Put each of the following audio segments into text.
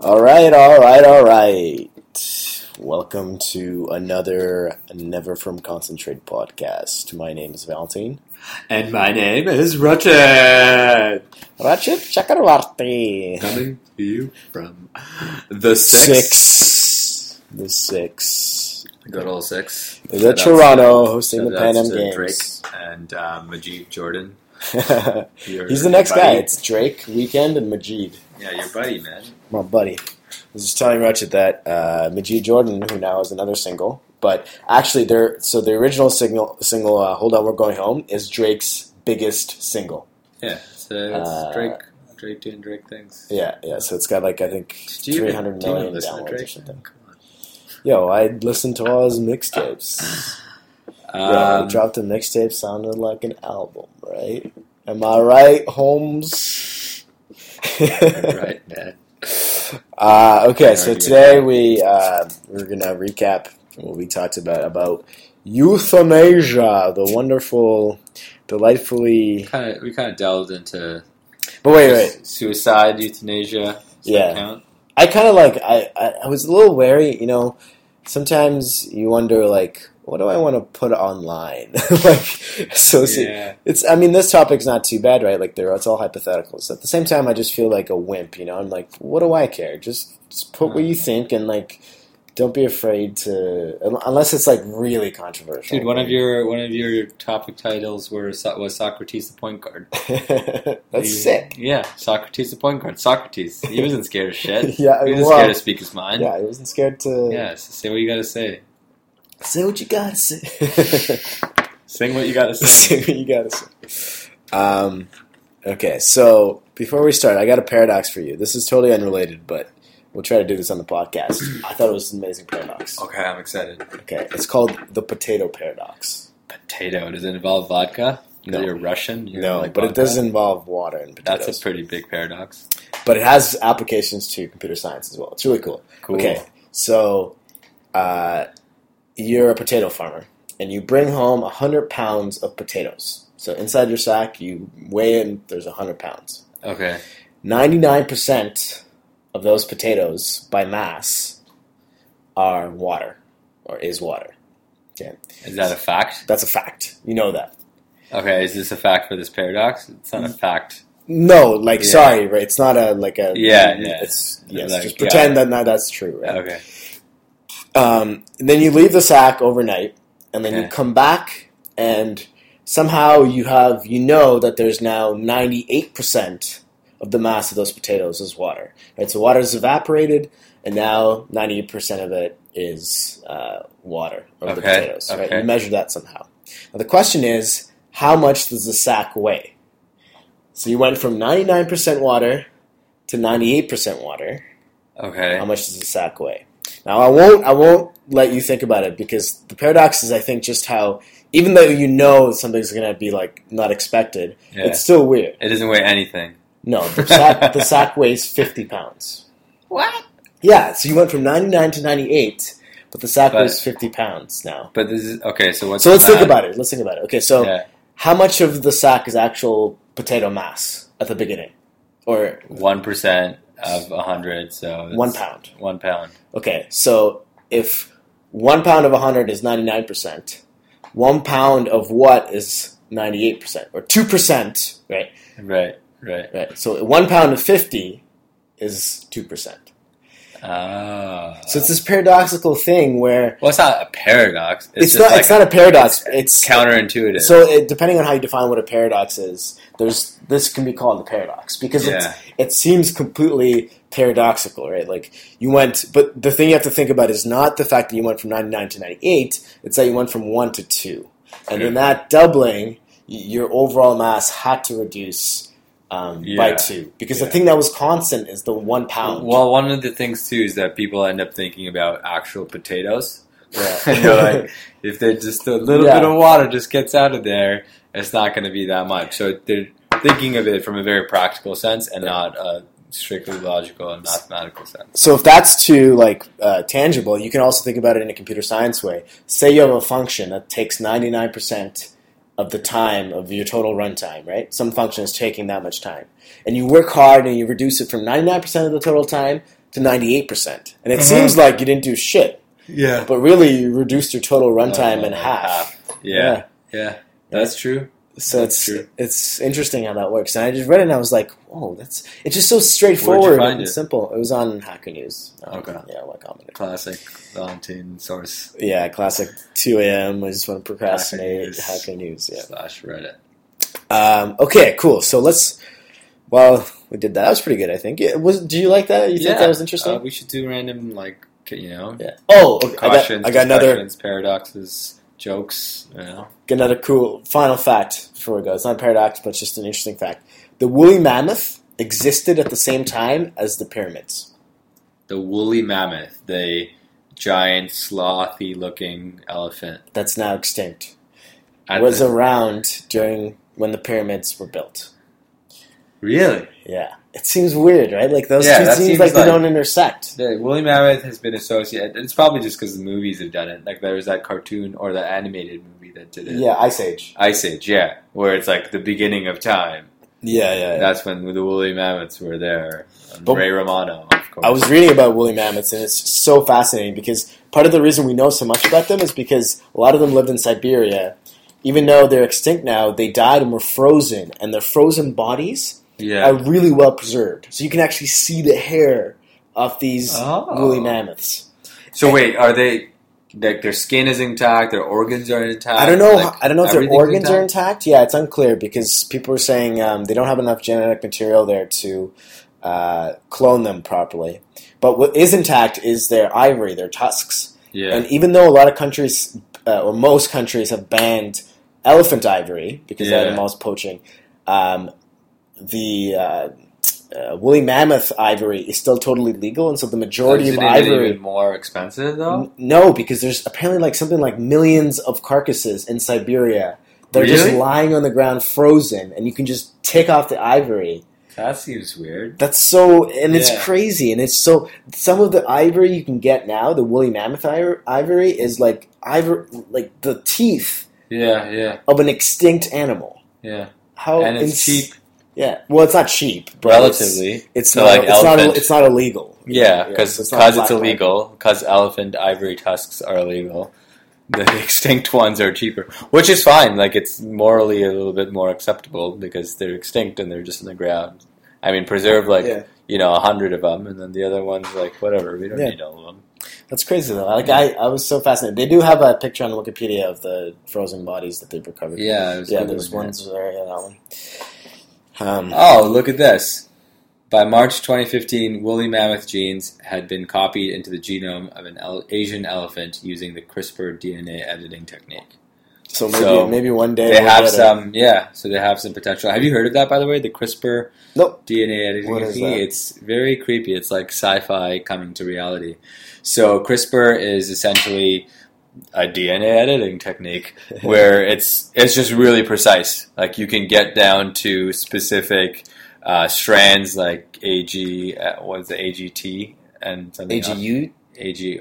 All right, all right, all right. Welcome to another Never From Concentrate podcast. My name is Valentine. And my name is Rachel. Rachid Chakravarti. Coming to you from the six. Six. The six. Good old six. The Shout Toronto to- hosting the Pan Am Games. Drake and uh, Majid Jordan. He's the next guy. It's Drake, Weeknd, and Majid. Yeah, your buddy, man. My buddy. I was just telling Ratchet that uh, Majid Jordan, who now is another single, but actually, they're so the original single, single uh, "Hold On, We're Going Home" is Drake's biggest single. Yeah, so it's Uh, Drake. Drake doing Drake things. Yeah, yeah. So it's got like I think three hundred do you even listen to downloads or something. Come on. Yo, I listened to all his mixtapes. yeah, Um, he dropped a mixtape, sounded like an album, right? Am I right, Holmes? right, man. Uh, okay, so today we uh, we're gonna recap what we talked about about euthanasia, the wonderful, delightfully. Kind of, we kind of delved into But wait, wait. suicide, euthanasia. Yeah. I kind of like. I, I I was a little wary. You know, sometimes you wonder like, what do I want to put online? like, associate. Yeah. It's. I mean, this topic's not too bad, right? Like, they're it's all hypotheticals. At the same time, I just feel like a wimp. You know, I'm like, what do I care? Just, just put what you uh-huh. think and like, don't be afraid to, unless it's like really controversial. Dude, one of your one of your topic titles were was Socrates the point guard. That's You- sick. Yeah, Socrates the point guard. Socrates. He wasn't scared of shit. Yeah, he wasn't well, scared to speak his mind. Yeah, I wasn't scared to. Yeah, so say what you gotta say. Say what you gotta say. Sing what you gotta say say. what you gotta say. Um, okay, so before we start, I got a paradox for you. This is totally unrelated, but we'll try to do this on the podcast. I thought it was an amazing paradox. okay, I'm excited. Okay, it's called the potato paradox. Potato. Does it involve vodka? No. You're Russian. You No, like but it does involve water and potatoes. That's a pretty big paradox. but it has applications to computer science as well. It's really cool. Cool. Okay, so uh, you're a potato farmer, and you bring home hundred pounds of potatoes. So inside your sack, you weigh in. There's hundred pounds. Okay. Ninety-nine percent of those potatoes by mass are water, or is water. Okay. Is that a fact? That's a fact. You know that. Okay. Is this a fact for this paradox? It's not a fact. No, like Yeah. sorry, right? It's not a like a Yeah, yeah. It's yes, Like, just pretend yeah. that that that's true, right? Okay. Um, then you leave the sack overnight, and then you come back, and somehow you have you know that there's now ninety eight percent of the mass of those potatoes is water. Right, so water is evaporated, and now ninety eight percent of it is uh, water of the potatoes. Right, okay. you measure that somehow. Now the question is, how much does the sack weigh? So you went from ninety nine percent water to ninety eight percent water. Okay. How much does the sack weigh? Now I won't I won't let you think about it because the paradox is I think just how even though you know something's gonna be like not expected, Yeah. it's still weird. It doesn't weigh anything. No, the sack the sack weighs fifty pounds. What? Yeah, so you went from ninety nine to ninety eight, but the sack But- weighs fifty pounds now. But this is okay. So what's So let's think fact? about it. Let's think about it. Okay, so yeah, how much of the sack is actual potato mass at the beginning? Or one percent of a hundred. So it's one pound. One pound. Okay, so if one pound of 100 is 99%, one pound of what is 98%? Or 2%, right? Right. Right. Right. So one pound of 50 is 2%. Ah. So it's this paradoxical thing where well, it's not a paradox. it's, just not like it's not a paradox. It's counterintuitive. so it, depending on how you define what a paradox is, there's this can be called a paradox because Yeah. it's, it seems completely paradoxical, right? Like you went, but the thing you have to think about is not the fact that you went from 99 to 98, it's that you went from 1 to 2. And in that doubling, your overall mass had to reduce um, by 2. Because Yeah. the thing that was constant is the 1 pound. Well, one of the things too is that people end up thinking about actual potatoes. Yeah. Like, if they just a little Yeah. bit of water just gets out of there, it's not going to be that much. So they're thinking of it from a very practical sense and not a strictly logical and mathematical sense. So if that's too like uh, tangible, you can also think about it in a computer science way. Say you have a function that takes ninety nine percent of the time of your total runtime, right? Some function is taking that much time, and you work hard and you reduce it from ninety nine percent of the total time to 98%. And it Mhm. seems like you didn't do shit, Yeah. but really you reduced your total runtime in Uh, half. Yeah. yeah. That's true. So That's it's true. it's interesting how that works. And I just read it and I was like, "Whoa, that's it's just so straightforward and it? simple." It was on Hacker News. Um, Okay. Yeah, what comment? Classic Valentine source Yeah, classic 2 a.m. I just want to procrastinate. News. Hacker News. Yeah. slash Reddit. Um, okay, cool. So let's. Well, we did that. That was pretty good. I think. It was. Do you like that? You think that was interesting? Uh, we should do random like you know yeah. Oh, okay, I got, I got another paradoxes, jokes. You know. another cool final fact before we go. It's not a paradox, but it's just an interesting fact. The woolly mammoth existed at the same time as the pyramids. The woolly mammoth, the giant slothy looking elephant. That's now extinct. At was the- around during when the pyramids were built. really Yeah, it seems weird, right? Like those Yeah, two that seems, seems like, they like- don't intersect. the woolly mammoth has been associated. It's probably just because the movies have done it. Like there was that cartoon or the animated movie that did it. Yeah, Ice Age. Ice Age, yeah, where it's like the beginning of time. Yeah, yeah. yeah. That's when the woolly mammoths were there. But- Ray Romano, of course. I was reading about woolly mammoths, and it's so fascinating because part of the reason we know so much about them is because a lot of them lived in Siberia. Even though they're extinct now, they died and were frozen, and their frozen bodies yeah. are really well preserved. So you can actually see the hair of these Oh. woolly mammoths. So wait, are they like their skin is intact, their organs are intact? I don't know. like, I don't know if their organs are intact? intact. Yeah, it's unclear because people are saying um, they don't have enough genetic material there to uh, clone them properly. But what is intact is their ivory, their tusks. Yeah. And even though a lot of countries, uh, or most countries, have banned elephant ivory because Yeah. that involves poaching, um, the uh, uh, woolly mammoth ivory is still totally legal, and so the majority Isn't of ivory. even more expensive though? N- No, because there's apparently like something like millions of carcasses in Siberia. They're just lying on the ground frozen, and you can just take off the ivory. That seems weird. That's so, and it's Yeah. crazy, and it's so. Some of the ivory you can get now, the woolly mammoth ivory, is like ivory, like the teeth Yeah, yeah, of an extinct animal. yeah. How and it's ins- cheap, Yeah, well, it's not cheap, but relatively. It's, it's to, not. like, it's not. elephant. It's not illegal. Yeah, because it's not it's, illegal. Because elephant ivory tusks are illegal. The extinct ones are cheaper, which is fine. Like it's morally a little bit more acceptable because they're extinct and they're just in the ground. I mean, preserve like Yeah. you know a hundred of them, and then the other ones like whatever. We don't Yeah. need all of them. That's crazy though. Like I, I was so fascinated. They do have a picture on Wikipedia of the frozen bodies that they've recovered. Yeah, yeah. There's ones there. Yeah, that one. Um, Oh, look at this. By March 2015, woolly mammoth genes had been copied into the genome of an el- Asian elephant using the CRISPR DNA editing technique. so maybe so maybe one day They we'll have get it. some, yeah, so they have some potential. Have you heard of that, by the way? The CRISPR Nope. DNA editing What is that? It's very creepy. It's like sci fi coming to reality. So, CRISPR is essentially a DNA editing technique where it's it's just really precise. Like you can get down to specific uh, strands, like AG, uh, what's the AGT and something else. AGU, AG,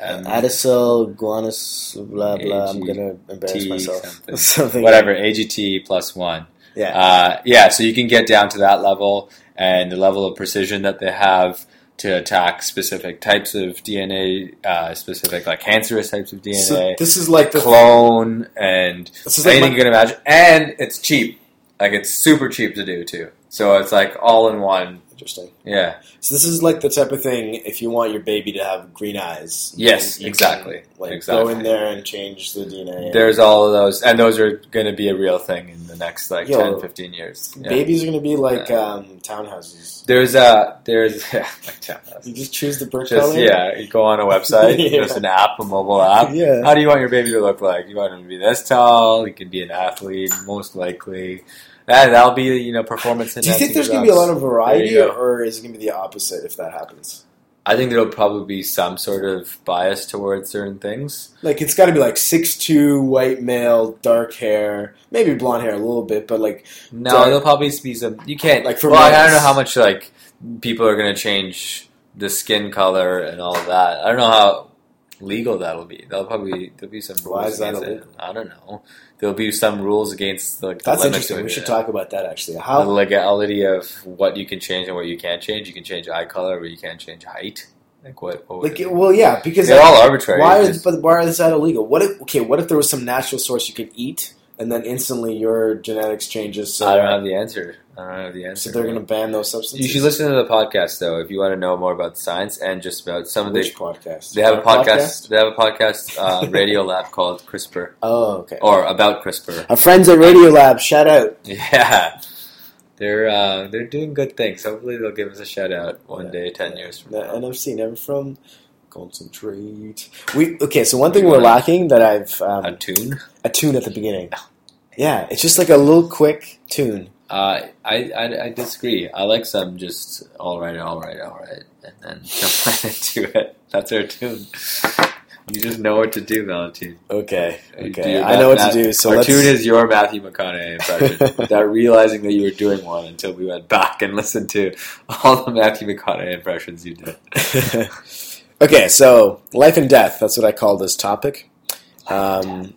um, Adacel, Guanus, blah blah. I'm gonna embarrass T myself. something. something. whatever AGT plus one. Yeah. Uh, yeah, so you can get down to that level and the level of precision that they have to attack specific types of DNA, uh, specific like cancerous types of DNA, So this is like the clone, and This is like anything my- you can imagine. And it's cheap. Like it's super cheap to do too. So it's like all in one. interesting. Yeah. So this is like the type of thing. If you want your baby to have green eyes, Yes, you can, exactly. Like Exactly. go in there and change the DNA. There's all of those, and those are going to be a real thing in the next like Yo, 10, 15 years. Yeah. Babies are gonna be like Yeah. um, townhouses. There's a there's yeah, like townhouses. You just choose the bird Just color. yeah, you go on a website. Yeah. There's an app, a mobile app. Yeah. How do you want your baby to look like? You want him to be this tall. He can be an athlete, most likely. That that'll be you know performance. Do you think there's going to be a lot of variety, or is it going to be the opposite if that happens? I think there'll probably be some sort of bias towards certain things. Like it's got to be like six two, white male, dark hair, maybe blonde hair a little bit, but like No, Dark- there'll probably be some. You can't Like for Well, I don't know how much like people are going to change the skin color and all of that. I don't know how legal that'll be. There'll probably there'll be some rules. Why is that against it. illegal? I don't know. There'll be some rules against like the That's interesting. We it. should talk about that actually. the How legality of what you can change and what you can't change. You can change eye color, but you can't change height. Like what? what like it well yeah because they're all arbitrary. why is but why is that illegal? What if okay? What if there was some natural source you could eat and then instantly your genetics changes? So I don't have the answer. I don't have the answer. so they're going to ban those substances. You should listen to the podcast though if you want to know more about science and just about some of the. Which podcast? They have a Our podcast. They have a podcast, uh, Radiolab called CRISPR Oh, okay. or about CRISPR. Our friends at Radio Lab, shout out. Yeah, they're uh, they're doing good things. Hopefully, they'll give us a shout out one Yeah. day, ten years from now. The now. NFC never from concentrate. We okay. So one thing we're lacking that I've um, A tune. a tune at the beginning. Yeah, it's just like a little quick tune. Uh, I, I I disagree. I like some just all right, all right, all right, and then jump right into it. That's our tune. You just know what to do, Valentine. Okay, okay. I know what to do. So our let's. tune is your Matthew McConaughey impression without realizing that you were doing one until we went back and listened to all the Matthew McConaughey impressions you did. okay, so life and death. That's what I call this topic. Um,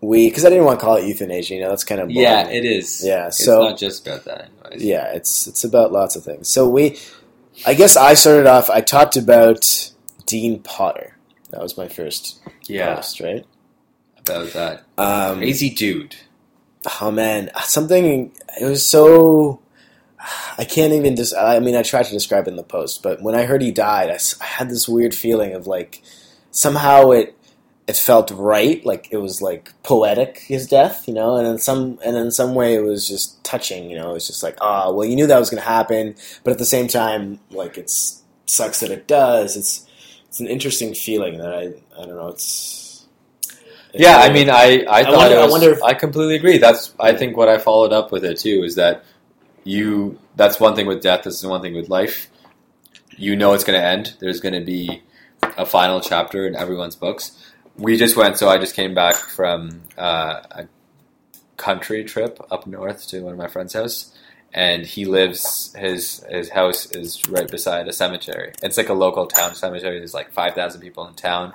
we because I didn't want to call it euthanasia. You know, that's kind of boring. Yeah, it is. Yeah, it's so- not just about that, anyways. yeah, it's it's about lots of things. So we, I guess I started off. I talked about Dean Potter. That was my first yeah, post, right? about that Um, crazy dude. oh man, something. It was so. I can't even just. I mean, I tried to describe it in the post, but when I heard he died, I had this weird feeling of like somehow it it felt right, like it was like poetic his death, you know, and in some and in some way it was just touching, you know. It's just like, ah, well, you knew that was going to happen, but at the same time, like it's sucks that it does. It's it's an interesting feeling that I I don't know. It's, it's Yeah, I mean, I, I thought wonder- it I was, I, wonder if- completely agree. That's I think what I followed up with it too is that you that's one thing with death. This is one thing with life. You know it's going to end. There's going to be a final chapter in everyone's books. We just went, so I just came back from uh, a country trip up north to one of my friend's house, and he lives his his house is right beside a cemetery. It's like a local town cemetery. There's like five thousand people in town,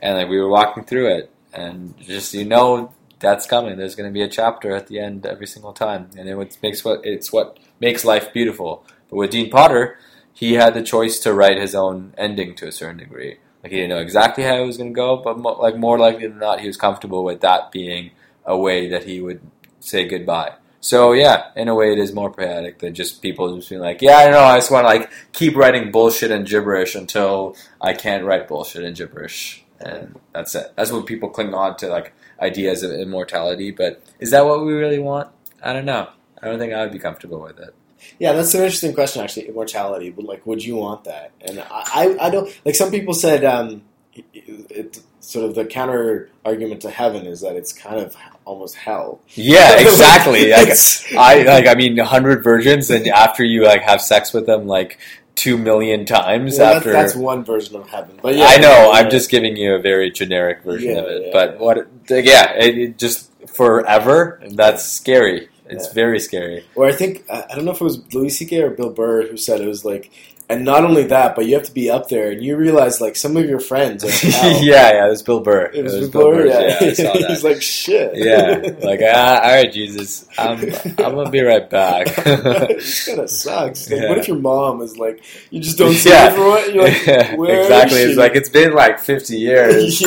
and like we were walking through it, and just you know that's coming. There's going to be a chapter at the end every single time, and it makes what it's what makes life beautiful. But with Dean Potter, he had the choice to write his own ending to a certain degree. Like he didn't know exactly how it was going to go, but mo- like more likely than not, he was comfortable with that being a way that he would say goodbye. So yeah, in a way, it is more poetic than just people just being like, "Yeah, I know, I just want to like keep writing bullshit and gibberish until I can't write bullshit and gibberish." And that's it. That's what people cling on to, like ideas of immortality. But is that what we really want? I don't know. I don't think I would be comfortable with it. Yeah, that's an interesting question. Actually, immortality. But like, would you want that? And I, I, I don't like. Some people said, um, it, it, sort of the counter argument to heaven is that it's kind of almost hell. Yeah, exactly. like, I like. I mean, hundred virgins, and after you like have sex with them like two million times well, after. that's, that's one version of heaven. But yeah, I know. I'm just giving you a very generic version Yeah, of it. yeah, but yeah. what? Yeah, it, it just forever. That's scary. It's Yeah. very scary. Or I think I don't know if it was Louis C.K. or Bill Burr who said it was like, and not only that, but you have to be up there, and you realize like some of your friends are in hell. yeah, yeah. It was Bill Burr. It was, Bill Burr. Burr's, Yeah, I saw that. he's like shit. yeah, like ah, all right, Jesus, I'm I'm gonna be right back. it kind of sucks. Like, Yeah. What if your mom is like, you just don't see Yeah. what? You're like, Yeah, where is exactly. It's like it's been like 50 years.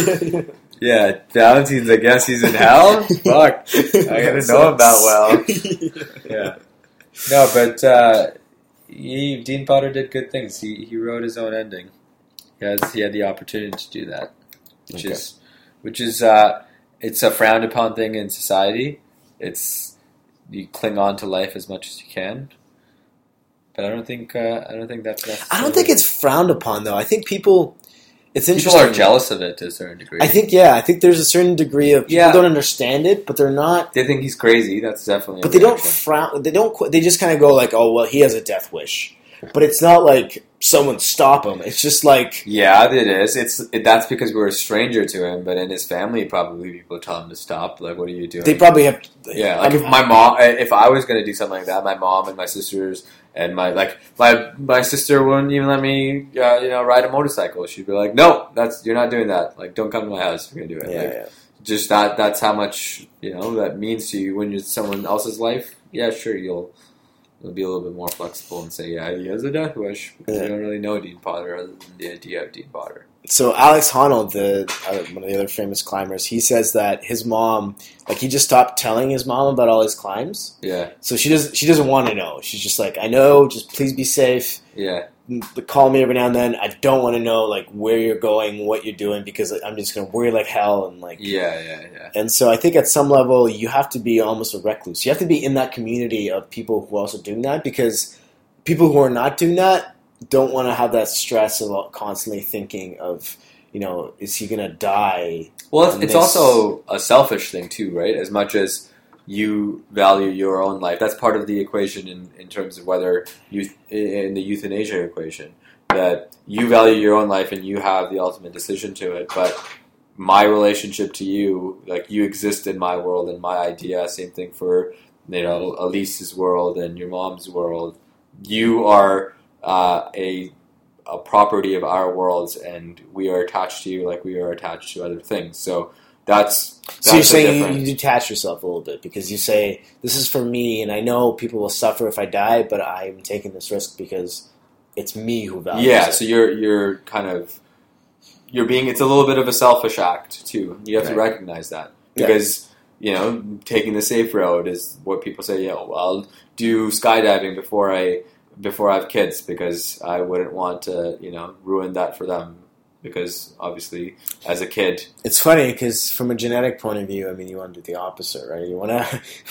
Yeah, Valentine's. I guess he's in hell. Fuck. I gotta know him that well. Yeah. No, but uh, he, Dean Potter did good things. He he wrote his own ending. He has he had the opportunity to do that, which Okay. is which is uh, it's a frowned upon thing in society. It's you cling on to life as much as you can. But I don't think uh, I don't think that's. I don't think it's frowned upon though. I think people. It's people interesting. are jealous of it to a certain degree. I think yeah. I think there's a certain degree of people Yeah. don't understand it, but they're not. they think he's crazy. That's definitely. But they don't frown. They don't. qu- They just kind of go like, "Oh well, he has a death wish," but it's not like someone stop him. It's just like Yeah, it is. It's it, that's because we're a stranger to him. But in his family, probably people tell him to stop. Like, what are you doing? they probably have. Yeah, like I'm- if my mom, if I was going to do something like that, my mom and my sisters And my like my my sister wouldn't even let me uh, you know ride a motorcycle. She'd be like, "No, that's you're not doing that. Like, don't come to my house you're gonna do it." Yeah, Like, yeah. just that that's how much you know that means to you when you're someone else's life. Yeah, sure, you'll you'll be a little bit more flexible and say, yeah, he has a death wish because Yeah. you don't really know Dean Potter other than the idea of Dean Potter. So Alex Honnold, the uh, one of the other famous climbers, he says that his mom, like he just stopped telling his mom about all his climbs. Yeah, So she doesn't she doesn't want to know. She's just like, I know, just please be safe. yeah, Call me every now and then. I don't want to know like where you're going, what you're doing, because I'm just gonna worry like hell and like. yeah, yeah, yeah. And so I think at some level you have to be almost a recluse. You have to be in that community of people who are also doing that because people who are not doing that don't want to have that stress of uh, constantly thinking of, you know, is he gonna die? Well, it's, it's also a selfish thing too, right? As much as you value your own life, that's part of the equation in, in terms of whether you in the euthanasia equation that you value your own life and you have the ultimate decision to it. But my relationship to you, like you exist in my world and my idea. Same thing for you know Elise's world and your mom's world. You are uh, a a property of our worlds, and we are attached to you like we are attached to other things. So that's that's So you're saying you, you detach yourself a little bit because you say this is for me, and I know people will suffer if I die, but I'm taking this risk because it's me who values yeah. it. So you're you're kind of you're being. It's a little bit of a selfish act too. You have to recognize that Yeah. because you know taking the safe road is what people say. Yeah, well, I'll do skydiving before I before I have kids because I wouldn't want to you know ruin that for them. Because obviously, as a kid, It's funny because from a genetic point of view, I mean, you want to do the opposite, right? You want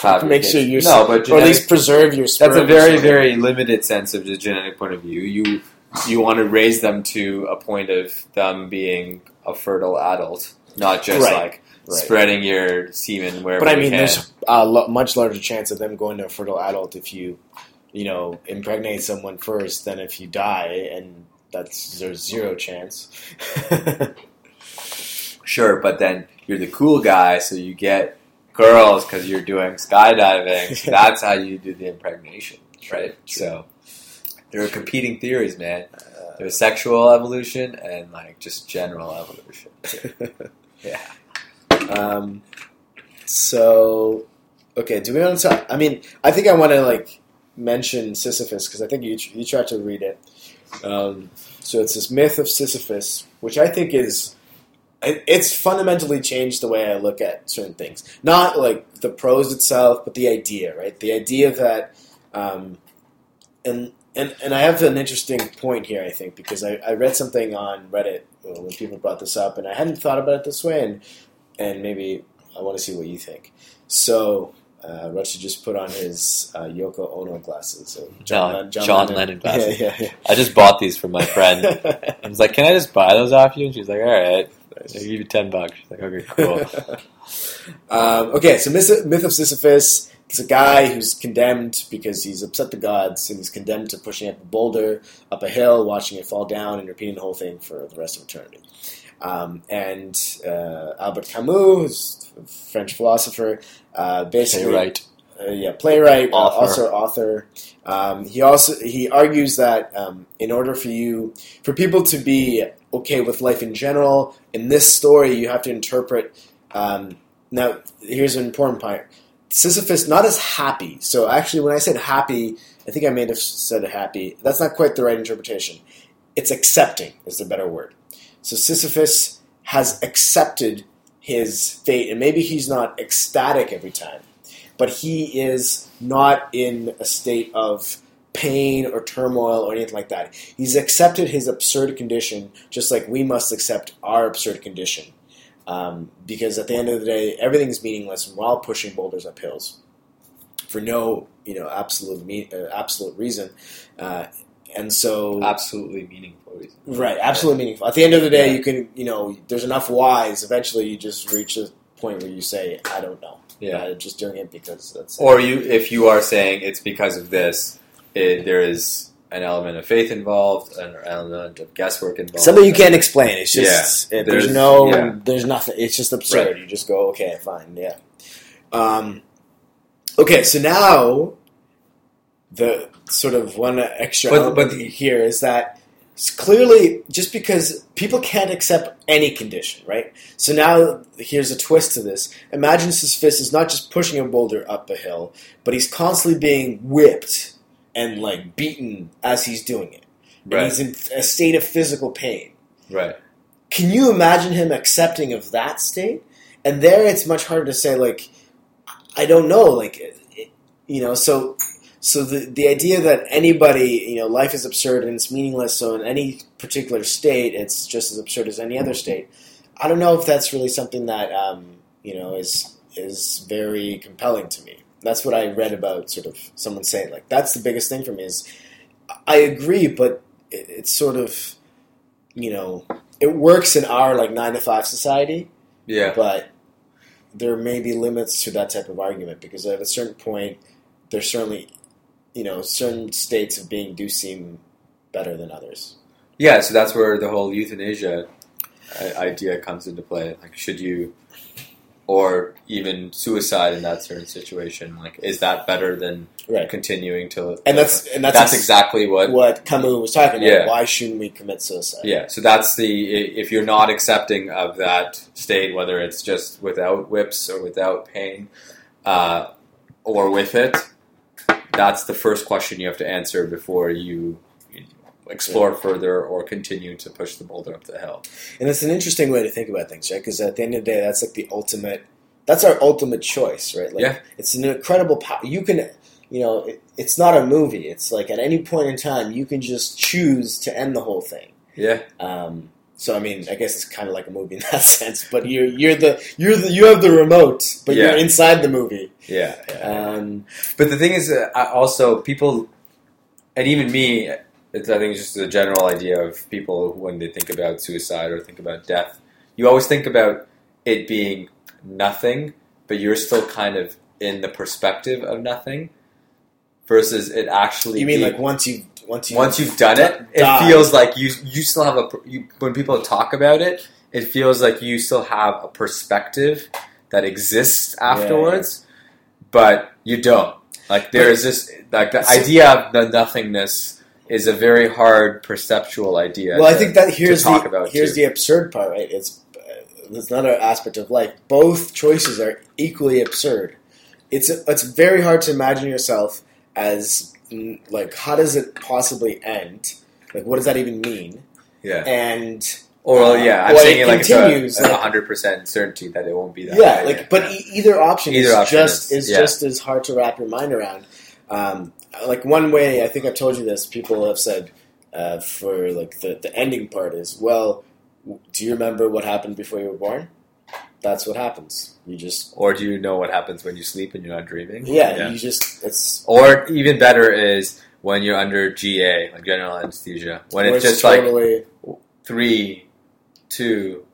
to make sure you're No, but or at least preserve your. That's a very, very limited sense of the genetic point of view. You you want to raise them to a point of them being a fertile adult, not just Right, like right. spreading your semen wherever But I you mean, there's a lo- much larger chance of them going to a fertile adult if you, you know, impregnate someone first than if you die, and that's there's zero chance. Sure, but then you're the cool guy, so you get girls because you're doing skydiving. That's how you do the impregnation, right? So there are competing theories, man. There's sexual evolution and like just general evolution. Yeah. Um, so, okay, do we want to talk? I mean, I think I want to like mention Sisyphus because I think you you tried to read it. Um, so it's this myth of Sisyphus, which I think is it's fundamentally changed the way I look at certain things. Not like the prose itself, but the idea, right? The idea that, um, and and and I have an interesting point here, I think, because I, I read something on Reddit uh, when people brought this up, and I hadn't thought about it this way, and and maybe I want to see what you think. So. Uh, just put on his uh, Yoko Ono glasses. So No, John Lennon glasses. Yeah, yeah, I just bought these from my friend. yeah. I was like, "Can I just buy those off you?" And she's like, "All right, I'll give you ten bucks." She's like, "Okay, cool." um, okay, so myth, myth of Sisyphus. It's a guy who's condemned because he's upset the gods, and he's condemned to pushing up a boulder up a hill, watching it fall down, and repeating the whole thing for the rest of eternity. Um, and uh, Albert Camus, French philosopher, uh, basically, right. uh, yeah, playwright, uh, Author. also author. Um, he also he argues that um, in order for you for people to be okay with life in general, in this story you have to interpret. Um, now, here's an important point: Sisyphus not as happy. So actually, when I said happy, I think I may have said happy. That's not quite the right interpretation. It's accepting is the better word. So Sisyphus has accepted his fate, and maybe he's not ecstatic every time but he is not in a state of pain or turmoil or anything like that. He's accepted his absurd condition, just like we must accept our absurd condition. Um, because at the end of the day, everything's meaningless while pushing boulders up hills for no, you know, absolute me- uh, absolute reason. Uh, and so, Absolutely meaningful reason. right, absolutely meaningful. At the end of the day, Yeah. you can, you know, there's enough whys. Eventually, you just reach a point where you say, "I don't know." Yeah. I'm just doing it because that's Or you, if you are saying it's because of this, it, there is an element of faith involved, an element of guesswork involved. Something you can't explain. It's just Yeah. it, there's, There's- no yeah. there's nothing. It's just absurd. Right. You just go okay, fine, yeah. Um, okay, so now the sort of one extra But- but- here is that clearly just because people can't accept any condition, right? So now here's a twist to this. Imagine Sisyphus is not just pushing a boulder up a hill, but he's constantly being whipped and like beaten as he's doing it. And Right. he's in a state of physical pain. Right. Can you imagine him accepting of that state? And there, it's much harder to say. Like, I don't know. Like, it- you know, so so the the idea that anybody, you know, life is absurd and it's meaningless. So in any particular state, it's just as absurd as any other state. I don't know if that's really something that um, you know is is very compelling to me. That's what I read about. Sort of someone saying like that's the biggest thing for me is I agree, but it, it's sort of you know it works in our like nine to five society, Yeah. but there may be limits to that type of argument because at a certain point, there's certainly you know certain states of being do seem better than others. Yeah, so that's where the whole euthanasia idea comes into play. Like, should you, or even suicide in that certain situation, like, is that better than Right. continuing to? And that's and that's, that's ex- exactly what. what Camus was talking about. Yeah. Why shouldn't we commit suicide? Yeah, so that's the if you're not accepting of that state, whether it's just without whips or without pain, uh, or with it, that's the first question you have to answer before you explore further or continue to push the boulder up the hill. And it's an interesting way to think about things, right? Because at the end of the day, that's like the ultimate. That's our ultimate choice, right? Like, Yeah. It's an incredible power. You can, you know, it, it's not a movie. It's like at any point in time, you can just choose to end the whole thing. Yeah, Um, so I mean, I guess it's kind of like a movie in that sense. But you're you're the you're the you have the remote, but Yeah. you're inside the movie. yeah. yeah. Um, But the thing is, uh, I- also people, and even me, it's, I think it's just a general idea of people when they think about suicide or think about death. You always think about it being nothing, but you're still kind of in the perspective of nothing, versus it actually. you mean being- like once you once you once you've done it, it feels like you you still have a you, when people talk about it, it feels like you still have a perspective that exists afterwards, but you don't. Like there is this like the idea of the nothingness is a very hard perceptual idea. Well, I think that here's talk the about, here's too. the absurd part, right? It's there's another aspect of life. Both choices are equally absurd. It's it's very hard to imagine yourself as like how does it possibly end? Like what does that even mean? yeah. And Or well, yeah, I'm well, saying it like continues, it's a hundred percent certainty that it won't be that. yeah, way. like but e- either option Either is option just is- is yeah. just as hard to wrap your mind around. Um, like one way, I think I've told you this. People have said uh, for like the the ending part is well. Do you remember what happened before you were born? That's what happens. You just or do you know what happens when you sleep and you're not dreaming? yeah, you just it's Or even better is when you're under GA, like general anesthesia, when it's just like three, two,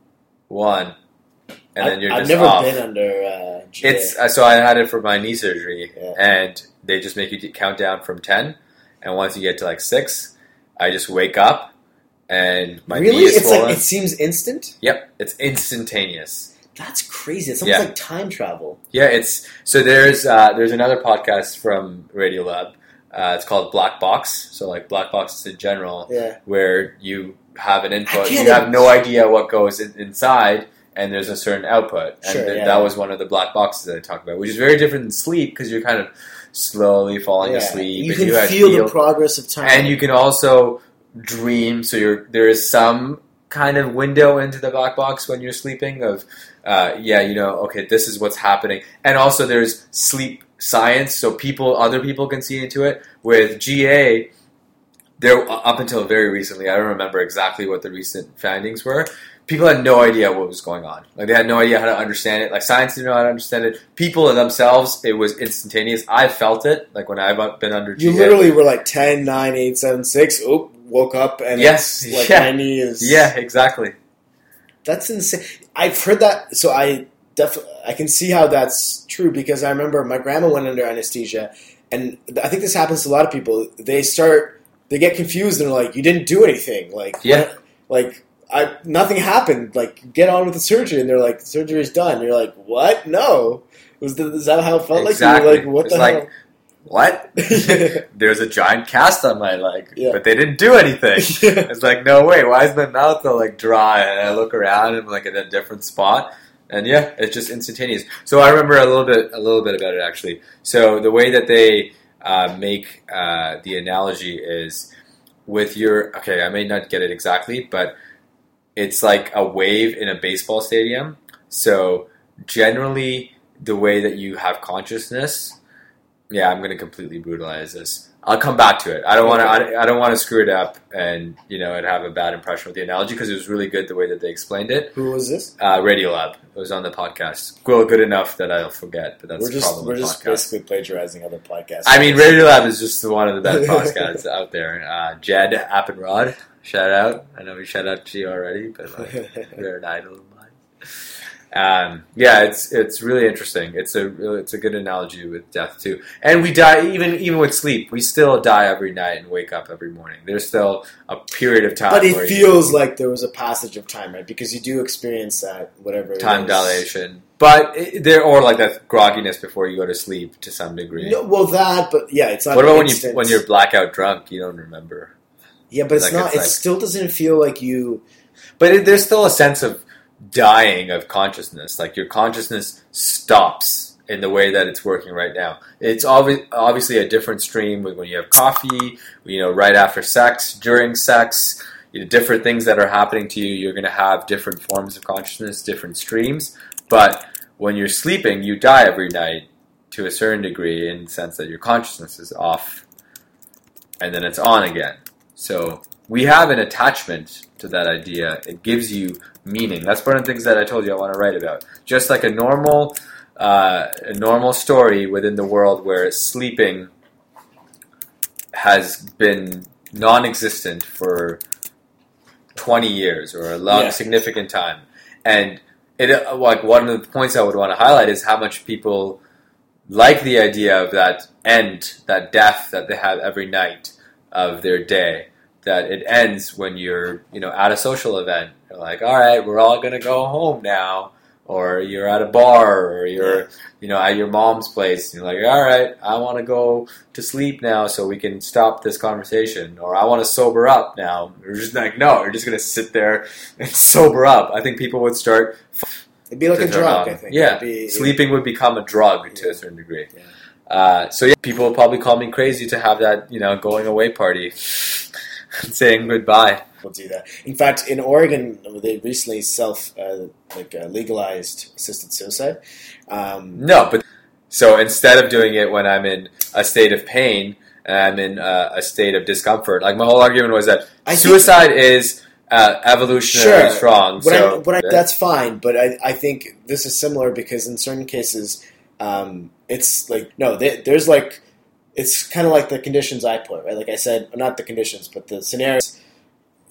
one, and then you're just I've just never off. been under. Uh, GA. It's uh, so I had it for my knee surgery, Yeah. and they just make you count down from ten, and once you get to like six, I just wake up, and my really knee is it's swollen. like it seems instant. yep, it's instantaneous. That's crazy. It's almost Yeah. like time travel. Yeah, it's so there's uh, there's another podcast from Radiolab. Uh, it's called Black Box. So like Black Boxes in general, Yeah. where you have an input, you have no idea what goes in, inside, and there's a certain output. And Sure, th- yeah, that was one of the black boxes that I talked about, which is very different than sleep because you're kind of slowly falling Yeah. asleep. You can you feel feel- the progress of time, and you can also dream. So you're there is some kind of window into the black box when you're sleeping. Of uh, yeah, you know, okay, this is what's happening, and also there's sleep science, so people, other people can see into it. With GA, there up until very recently, I don't remember exactly what the recent findings were. People had no idea what was going on. Like they had no idea how to understand it. Like science didn't know how to understand it. People themselves, it was instantaneous. I felt it. Like when I've been under GA. You literally were like 10, 9, 8, 7, 6. Oop, woke up and Yes, it's like yeah. my knee is. Yeah, exactly. That's insane. I've heard that, so I definitely I can see how that's true because I remember my grandma went under anesthesia, and I think this happens to a lot of people. They start, they get confused and they're like, "You didn't do anything." Like, Yeah. what- like I nothing happened. Like, get on with the surgery, and they're like, "Surgery's done." You're like, "What? No." Was the, is that how it felt Exactly. like? You were like, "What It's the like- hell?" What? There's a giant cast on my leg, Yeah. but they didn't do anything. It's like, no way. Why is my mouth all like dry? And I look around and I'm like in a different spot. And yeah, it's just instantaneous. So I remember a little bit, a little bit about it actually. So the way that they uh, make uh, the analogy is with your. Okay, I may not get it exactly, but it's like a wave in a baseball stadium. So generally, the way that you have consciousness. Yeah, I'm going to completely brutalize this. I'll come back to it. I don't want to. I, I don't want to screw it up and you know and have a bad impression with the analogy because it was really good the way that they explained it. Who was this? Uh, Radiolab it was on the podcast. Well, good enough that I'll forget, but that's we're the just problem we're just basically plagiarizing other podcasts. I mean, Radiolab is just one of the best podcasts out there. Uh, Jad Abumrad, shout out. I know we shout out to you already, but like, you're an idol of mine. Um, yeah, it's it's really interesting. It's a it's a good analogy with death too. And we die even even with sleep. We still die every night and wake up every morning. There's still a period of time. but it where you- feels like there was a passage of time, right? Because you do experience that whatever it time is. dilation. But it, there or like that grogginess before you go to sleep to some degree. No, well, that, but yeah, it's not. what about when you when you're blackout drunk? You don't remember. Yeah, but it's like, not. it's it like- still doesn't feel like you. But it, there's still a sense of dying of consciousness. Like your consciousness stops in the way that it's working right now. It's obvi- obviously a different stream when you have coffee, you know, right after sex, during sex, you know, different things that are happening to you. You're going to have different forms of consciousness, different streams. But when you're sleeping, you die every night to a certain degree in the sense that your consciousness is off and then it's on again. So we have an attachment to that idea. It gives you meaning. That's one of the things that I told you I want to write about. Just like a normal, uh, a normal story within the world where sleeping has been non-existent for 20 years or a long Yeah. significant time, and it like one of the points I would want to highlight is how much people like the idea of that end, that death that they have every night of their day. That it ends when you're, you know, at a social event. You're like, all right, we're all gonna go home now, or you're at a bar, or you're, you know, at your mom's place. And you're like, all right, I want to go to sleep now, so we can stop this conversation, or I want to sober up now. We're just like, no, we're just gonna sit there and sober up. I think people would start It'd be like a drug. on. I think. Yeah, be, sleeping would become a drug to Yeah. a certain degree. Yeah. Uh, so yeah, people will probably call me crazy to have that, you know, going away party, saying goodbye. We'll do that. In fact, in Oregon, they recently self uh, like uh, legalized assisted suicide. Um, No, but so instead of doing it when I'm in a state of pain and I'm in uh, a state of discomfort, like my whole argument was that I think- suicide is uh, evolutionarily Sure. strong. So I, what I, that's fine, but I, I think this is similar because in certain cases, um, it's like no, there there's like it's kind of like the conditions I put right. Like I said, not the conditions, but the scenarios.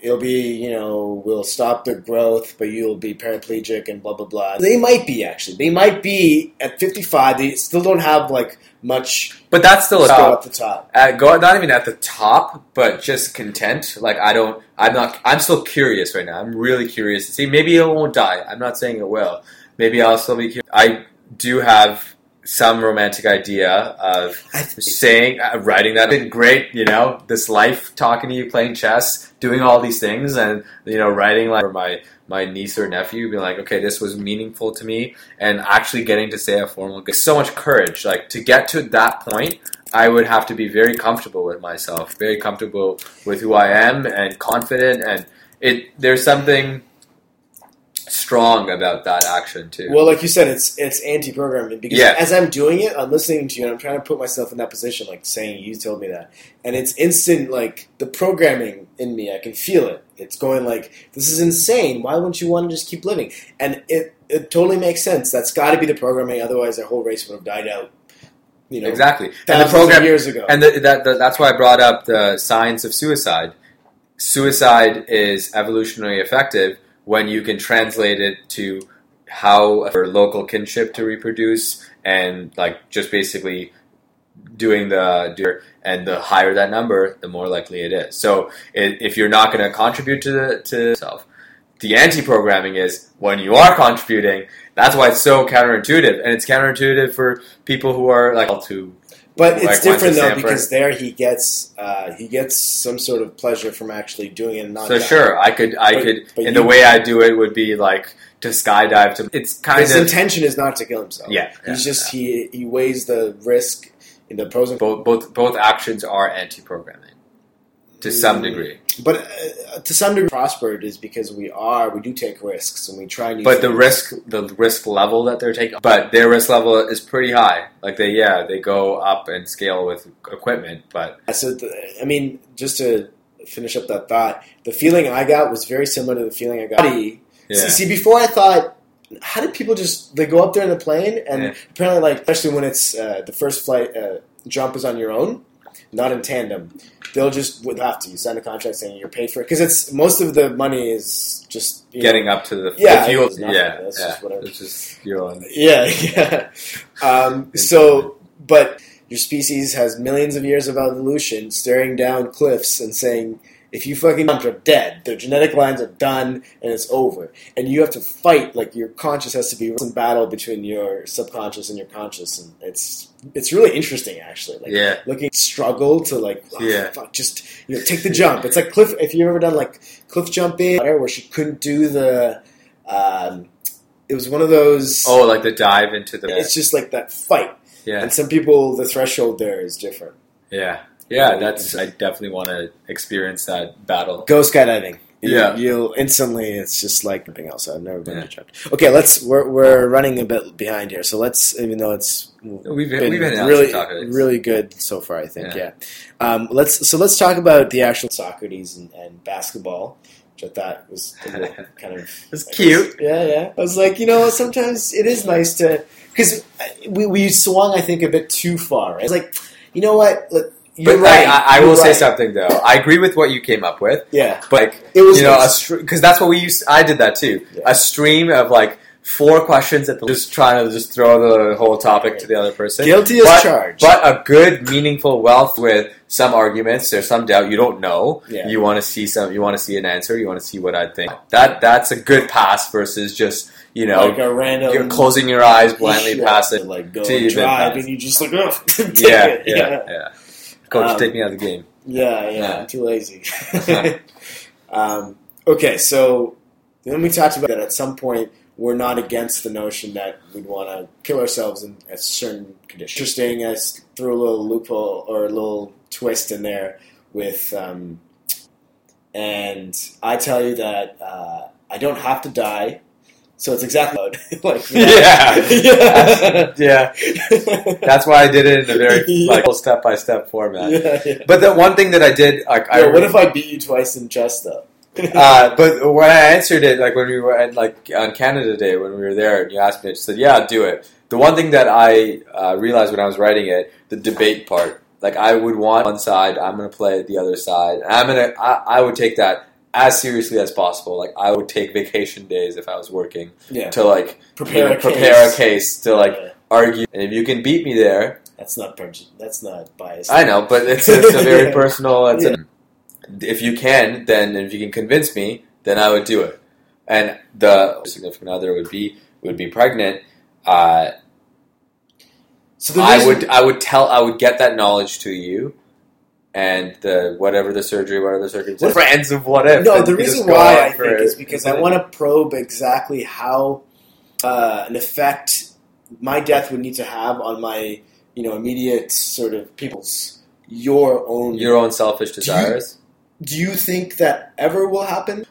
It'll be you know we'll stop the growth, but you'll be paraplegic and blah blah blah. They might be actually. They might be at 55. They still don't have like much but that's still at the top. at go not even at the top, but just content. Like I don't, I'm not, I'm still curious right now. I'm really curious to see. Maybe it won't die. I'm not saying it will. Maybe I'll still be. Curious. I do have some romantic idea of saying, uh, writing that. Been great, you know, this life, talking to you, playing chess, doing all these things, and you know, writing like for my my niece or nephew, being like, okay, this was meaningful to me, and actually getting to say a formal. So much courage, like to get to that point. I would have to be very comfortable with myself, very comfortable with who I am, and confident. And it there's something strong about that action too. Well, like you said, it's it's anti-programming because Yeah. as I'm doing it, I'm listening to you and I'm trying to put myself in that position, like saying you told me that, and it's instant. Like the programming in me, I can feel it. It's going like this is insane. Why wouldn't you want to just keep living? And it it totally makes sense. That's got to be the programming. Otherwise, our whole race would have died out. You know, exactly, and the program years ago. And the, that, the, that's why I brought up the science of suicide. Suicide is evolutionarily effective when you can translate it to how for local kinship to reproduce and like just basically doing the and the higher that number, the more likely it is. So if you're not going to contribute to the to yourself, the anti-programming is when you are contributing. That's why it's so counterintuitive, and it's counterintuitive for people who are like to But Like, it's different though because there he gets uh, he gets some sort of pleasure from actually doing it and not. So sure, I could, I But- could, but you- the way I do it would be like to skydive to. It's kind his of intention is not to kill himself. Yeah, he's yeah, just he he weighs the risk in the pros and both, both, both actions are anti-programming to some degree. But uh, to some degree, prospered is because we are we do take risks and we try new. But the things. risk, the risk level that they're taking, but their risk level is pretty high. Like they, yeah, they go up and scale with equipment, but So the, I mean, just to finish up that thought, the feeling I got was very similar to the feeling I got. See, yeah, see, before I thought, how did people just they go up there in the plane and Yeah. apparently, like especially when it's uh, the first flight uh, jump is on your own, not in tandem. They'll just would have to you sign a contract saying you're paid for it because it's most of the money is just you know, getting up to the Yeah, the fuel, yeah, That's yeah, just whatever. it's just your own. Yeah, yeah. Um, so, but your species has millions of years of evolution staring down cliffs and saying, if you fucking jump, you're dead. Their genetic lines are done and it's over. And you have to fight, like your conscious has to be some battle between your subconscious and your conscious. And it's it's really interesting, actually. Like, Yeah, looking struggle to like oh, Yeah. fuck, just you know take the jump it's like cliff if you've ever done like cliff jumping where she couldn't do the um, it was one of those Oh, like the dive into the it's just like that fight yeah, and some people the threshold there is different yeah, yeah. That's I definitely want to experience that battle. go skydiving You- Yeah. you'll instantly it's just like something else i've never been Yeah. okay let's we're, we're running a bit behind here so let's even though it's We've been we've been really, really good so far. I think, Yeah. yeah. Um, let's so let's talk about the actual Socrates and, and basketball, which I thought was kind of It's cute. Yeah, yeah. I was like, you know, sometimes it is nice to because we we swung, I think, a bit too far. Right? It's like, you know what? Look, You're but right. I, I You're will say something though. I agree with what you came up with, Yeah, but like it was you know, because that's what we used. I did that too. Yeah. A stream of like four questions at the just trying to just throw the whole topic to the other person. guilty as but, charged. But a good, meaningful wealth with some arguments. There's some doubt. You don't know. Yeah. You want to see some. You want to see an answer. You want to see what I think. That that's a good pass versus just you know like a random you're closing your eyes blindly past it. like go and drive, and you just like, oh, Yeah, it. yeah, yeah. Coach, Um, take me out of the game. Yeah, yeah, Yeah. I'm too lazy. um, okay, so then we talked about that at some point we're not against the notion that we'd want to kill ourselves in a certain condition. Interesting, I threw a little loophole or a little twist in there with, um, and I tell you that uh, I don't have to die. So it's exactly like Yeah. yeah. Yeah, that's why I did it in a very like step by step format. yeah, yeah. But the one thing that I did, like, I what if I beat you twice in chess though? uh, but when I answered it, like when we were at like on Canada Day when we were there, and you asked me, I said, "Yeah, do it." The one thing that I uh, realized when I was writing it, the debate part, like I would want one side, I'm going to play the other side, and I'm gonna, I, I would take that as seriously as possible. Like I would take vacation days if I was working yeah, to like prepare you know, a prepare case. a case to like Yeah. argue, and if you can beat me there, That's not prejudice. That's not biased. I know, but it's, it's a very Yeah. personal. It's Yeah. a, if you can, then if you can convince me, then I would do it. And the significant other would be would be pregnant. Uh, So the I reason- would I would tell I would get that knowledge to you, and the whatever the surgery, whatever the circumstances, What- friends of what if. No, the reason why I think is because I want to probe exactly how uh, an effect my death would need to have on my, you know, immediate sort of people's your own. your own selfish desires. Do you think that ever will happen?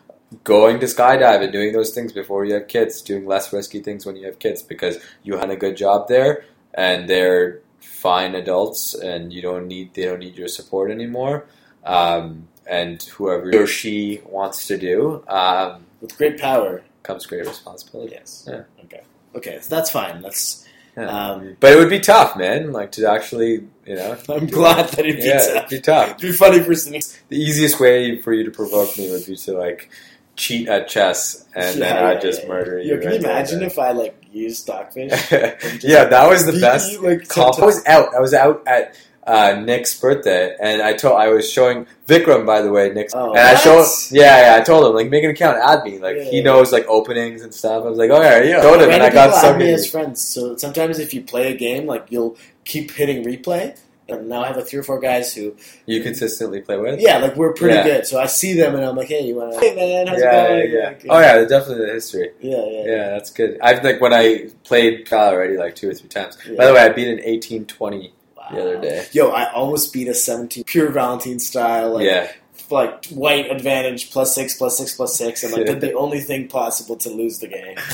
going to skydive and doing those things before you have kids, doing less risky things when you have kids because you had a good job there and they're fine adults and you don't need they don't need your support anymore. Um, and whoever he or she wants to do um, With great power. comes great responsibility. Yes. Yeah. Okay. Okay. So that's fine. That's. Yeah. Um, But it would be tough, man. Like to actually, you know, I'm glad that it beats yeah, out. it'd be tough. It'd be funny for. The easiest way for you to provoke me would be to like cheat at chess and then Yeah, I yeah, just yeah. murder Yo, you. can right you imagine then. if I like used stockfish? yeah, that was the best. you, like. I was out. I was out at uh, Nick's birthday, and I told I was showing Vikram, by the way, Nick's, Oh, and I showed. Yeah, yeah, I told him like make an account, add me. Like he knows like openings and stuff. I was like, okay, yeah, showed him, and I got some so add me many. as friends. So sometimes if you play a game, like you'll keep hitting replay, And now I have like three or four guys who, You consistently play with. yeah, like we're pretty Yeah. good. So I see them and I'm like, hey, you want to? Hey man, how's yeah, it going? yeah. Like, Oh yeah, definitely the history. yeah, yeah, Yeah, that's good. I've like when I played Kyle already like two or three times. Yeah. By the way, I beat an eighteen twenty Wow. the other day. Yo, I almost beat a 17 pure Valentine style, like yeah, like white advantage plus six plus six plus six, and like did the only thing possible to lose the game.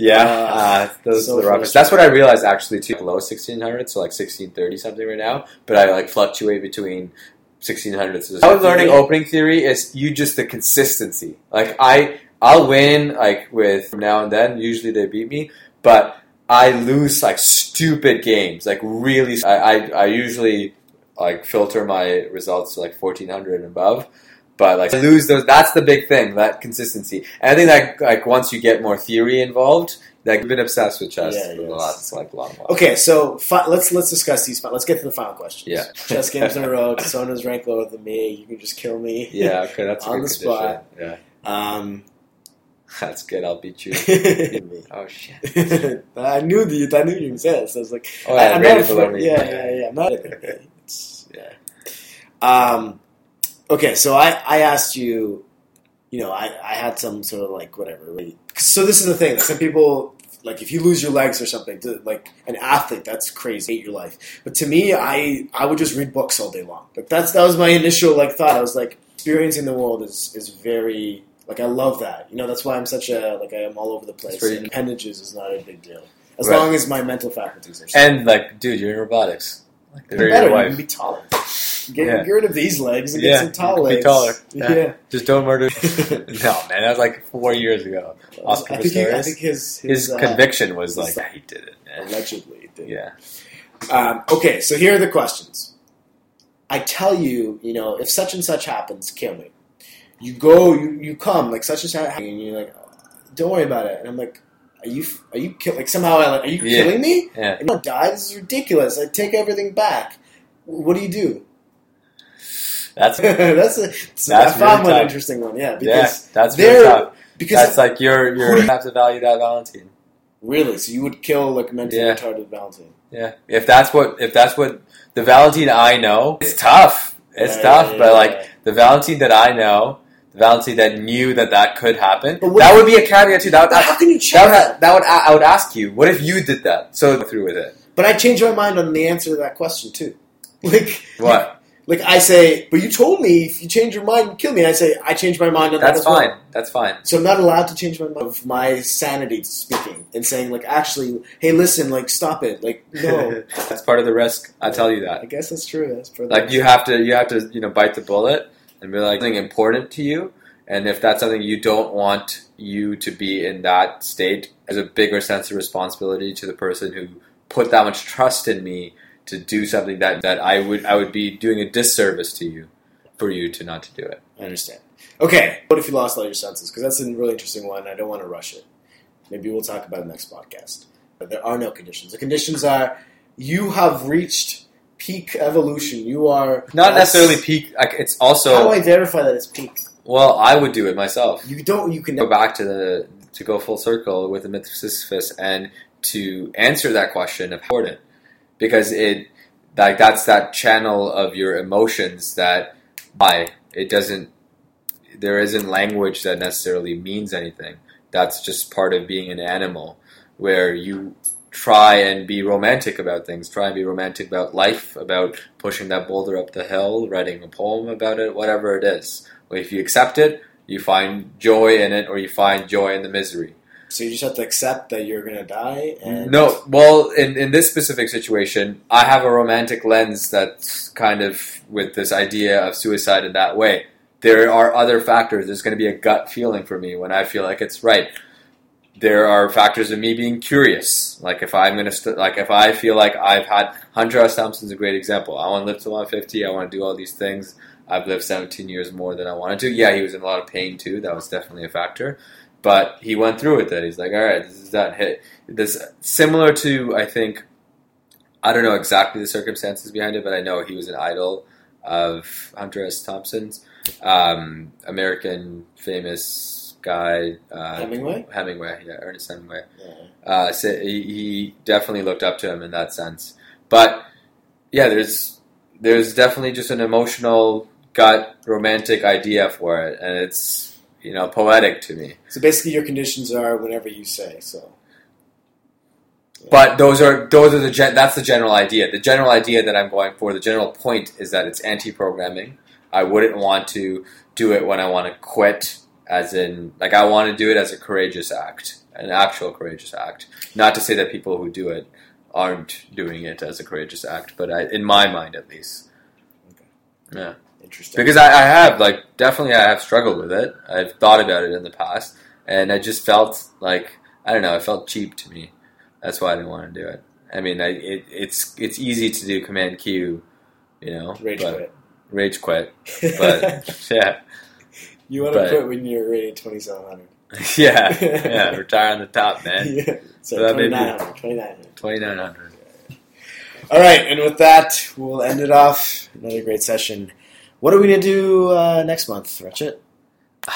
yeah. Uh, Uh, those so are the roughest. That's what I realized actually too. Below sixteen hundred, so like sixteen thirty something right now. But I like fluctuate between sixteen hundreds. I was learning opening theory is you just the consistency. Like I, I'll win like with now and then. Usually they beat me, but I lose like stupid games. Like really, I I, I usually like filter my results to like fourteen hundred and above. But like I lose those, that's the big thing, that consistency. And I think that like once you get more theory involved, like I've been obsessed with chess Yeah, for the yes. last like long while. Okay, so fi- let's let's discuss these. fi- Let's get to the final questions. Yeah. chess games in a row. Sona's rank lower than me. You can just kill me. Yeah, okay, that's a On good the condition. spot. Yeah, Um. that's good. I'll beat you. oh shit. I knew the I knew you this. I was like, Oh, I, yeah, I'm not below afraid. Yeah, yeah, yeah. I'm not. It's, yeah. Um. Okay, so I I asked you. You know, I I had some sort of like whatever. So this is the thing that some people like if you lose your legs or something to, like an athlete that's crazy hate your life but to me i i would just read books all day long like that's that was my initial like thought i was like experiencing the world is is very like i love that you know that's why i'm such a like i am all over the place and appendages is not a big deal as Right. long as my mental faculties are And like, dude, you're in robotics. Like, they're better your you can be taller get, Yeah. get rid of these legs and get some tall can be taller. yeah, Yeah. Just don't murder. no, man, that was like four years ago. Oscar I think, he, I think his His his, uh, conviction was like, his- yeah, he did it. Man. allegedly did. Yeah. Um, okay, so here are the questions. I tell you, you know, if such and such happens, kill me. You go, you, you come, like such and such, happens, and you're like, don't worry about it. And I'm like, are you, are you kill, like somehow, like, are you Yeah. killing me? Yeah. And you don't die. This is ridiculous. I take everything back. What do you do? That's that's a, so That's I found really one interesting one. Yeah, yeah. because That's they're- really tough. because That's like you're you're you- have to value that Valentine. really, so you would kill like mentally Yeah. retarded Valentine. Yeah. If that's what if that's what the Valentine I know, it's tough. It's Yeah, tough, yeah, but like yeah. the Valentine that I know, Valentine that knew that that could happen, that would be a caveat too. That would, how can you check that would, that? would I would ask you, what if you did that? So through with it. But I changed my mind on the answer to that question too. Like What? Like I say, but you told me if you change your mind, kill me. I say I changed my mind on that That's as well. fine. That's fine. So I'm not allowed to change my mind of my sanity speaking and saying like, actually, hey, listen, like, stop it. Like, no. that's part of the risk. I tell you that. I guess that's true. That's for Like you have to you have to you know bite the bullet and be like something important to you, and if that's something you don't want you to be in that state, there's a bigger sense of responsibility to the person who put that much trust in me to do something that, that I would I would be doing a disservice to you for you to not to do it. I understand. Okay, what if you lost all your senses? Because that's a really interesting one. I don't want to rush it. Maybe we'll talk about it next podcast. But there are no conditions. The conditions are you have reached peak evolution. You are Not necessarily peak. Like it's also How do I verify that it's peak? well, I would do it myself. You don't. You can. go back to the to go full circle with the myth of Sisyphus and to answer that question of important because it like that's that channel of your emotions that by it doesn't there isn't language that necessarily means anything that's just part of being an animal where you try and be romantic about things try and be romantic about life about pushing that boulder up the hill writing a poem about it whatever it is if you accept it you find joy in it or you find joy in the misery. So you just have to accept that you're gonna die. And No, well, in, in this specific situation, I have a romantic lens that's kind of with this idea of suicide in that way. There are other factors. There's going to be a gut feeling for me when I feel like it's right. There are factors of me being curious. Like if I'm gonna, st- like if I feel like I've had Hunter S. Thompson's a great example. I want to live to 150. I want to do all these things. I've lived 17 years more than I wanted to. Yeah, he was in a lot of pain too. That was definitely a factor. But he went through with it. He's like, all right, this is done. Hit this similar to I think I don't know exactly the circumstances behind it, but I know he was an idol of Hunter S. Thompson's um, American famous guy uh, Hemingway. Hemingway, yeah, Ernest Hemingway. Yeah. Uh, so he, he definitely looked up to him in that sense. But yeah, there's there's definitely just an emotional gut romantic idea for it, and it's you know poetic to me. So basically, your conditions are whatever you say. So, But those are those are the gen- that's the general idea. The general idea that I'm going for, the general point is that it's anti-programming. I wouldn't want to do it when I want to quit, as in like I want to do it as a courageous act, an actual courageous act. Not to say that people who do it aren't doing it as a courageous act, but I, in my mind at least. Yeah. interesting. Because I, I have like definitely I have struggled with it. I've thought about it in the past, and I just felt like I don't know. It felt cheap to me. That's why I didn't want to do it. I mean, I, it, it's it's easy to do Command Q, you know, Rage quit. rage quit. But yeah, you want to but- quit when you're rated 2700. yeah, yeah. Retire on the top, man. yeah. So So that may be- 2900. 2900. Twenty nine hundred. All right, and with that, we'll end it off. Another great session. What are we going to do uh, next month, Ratchet?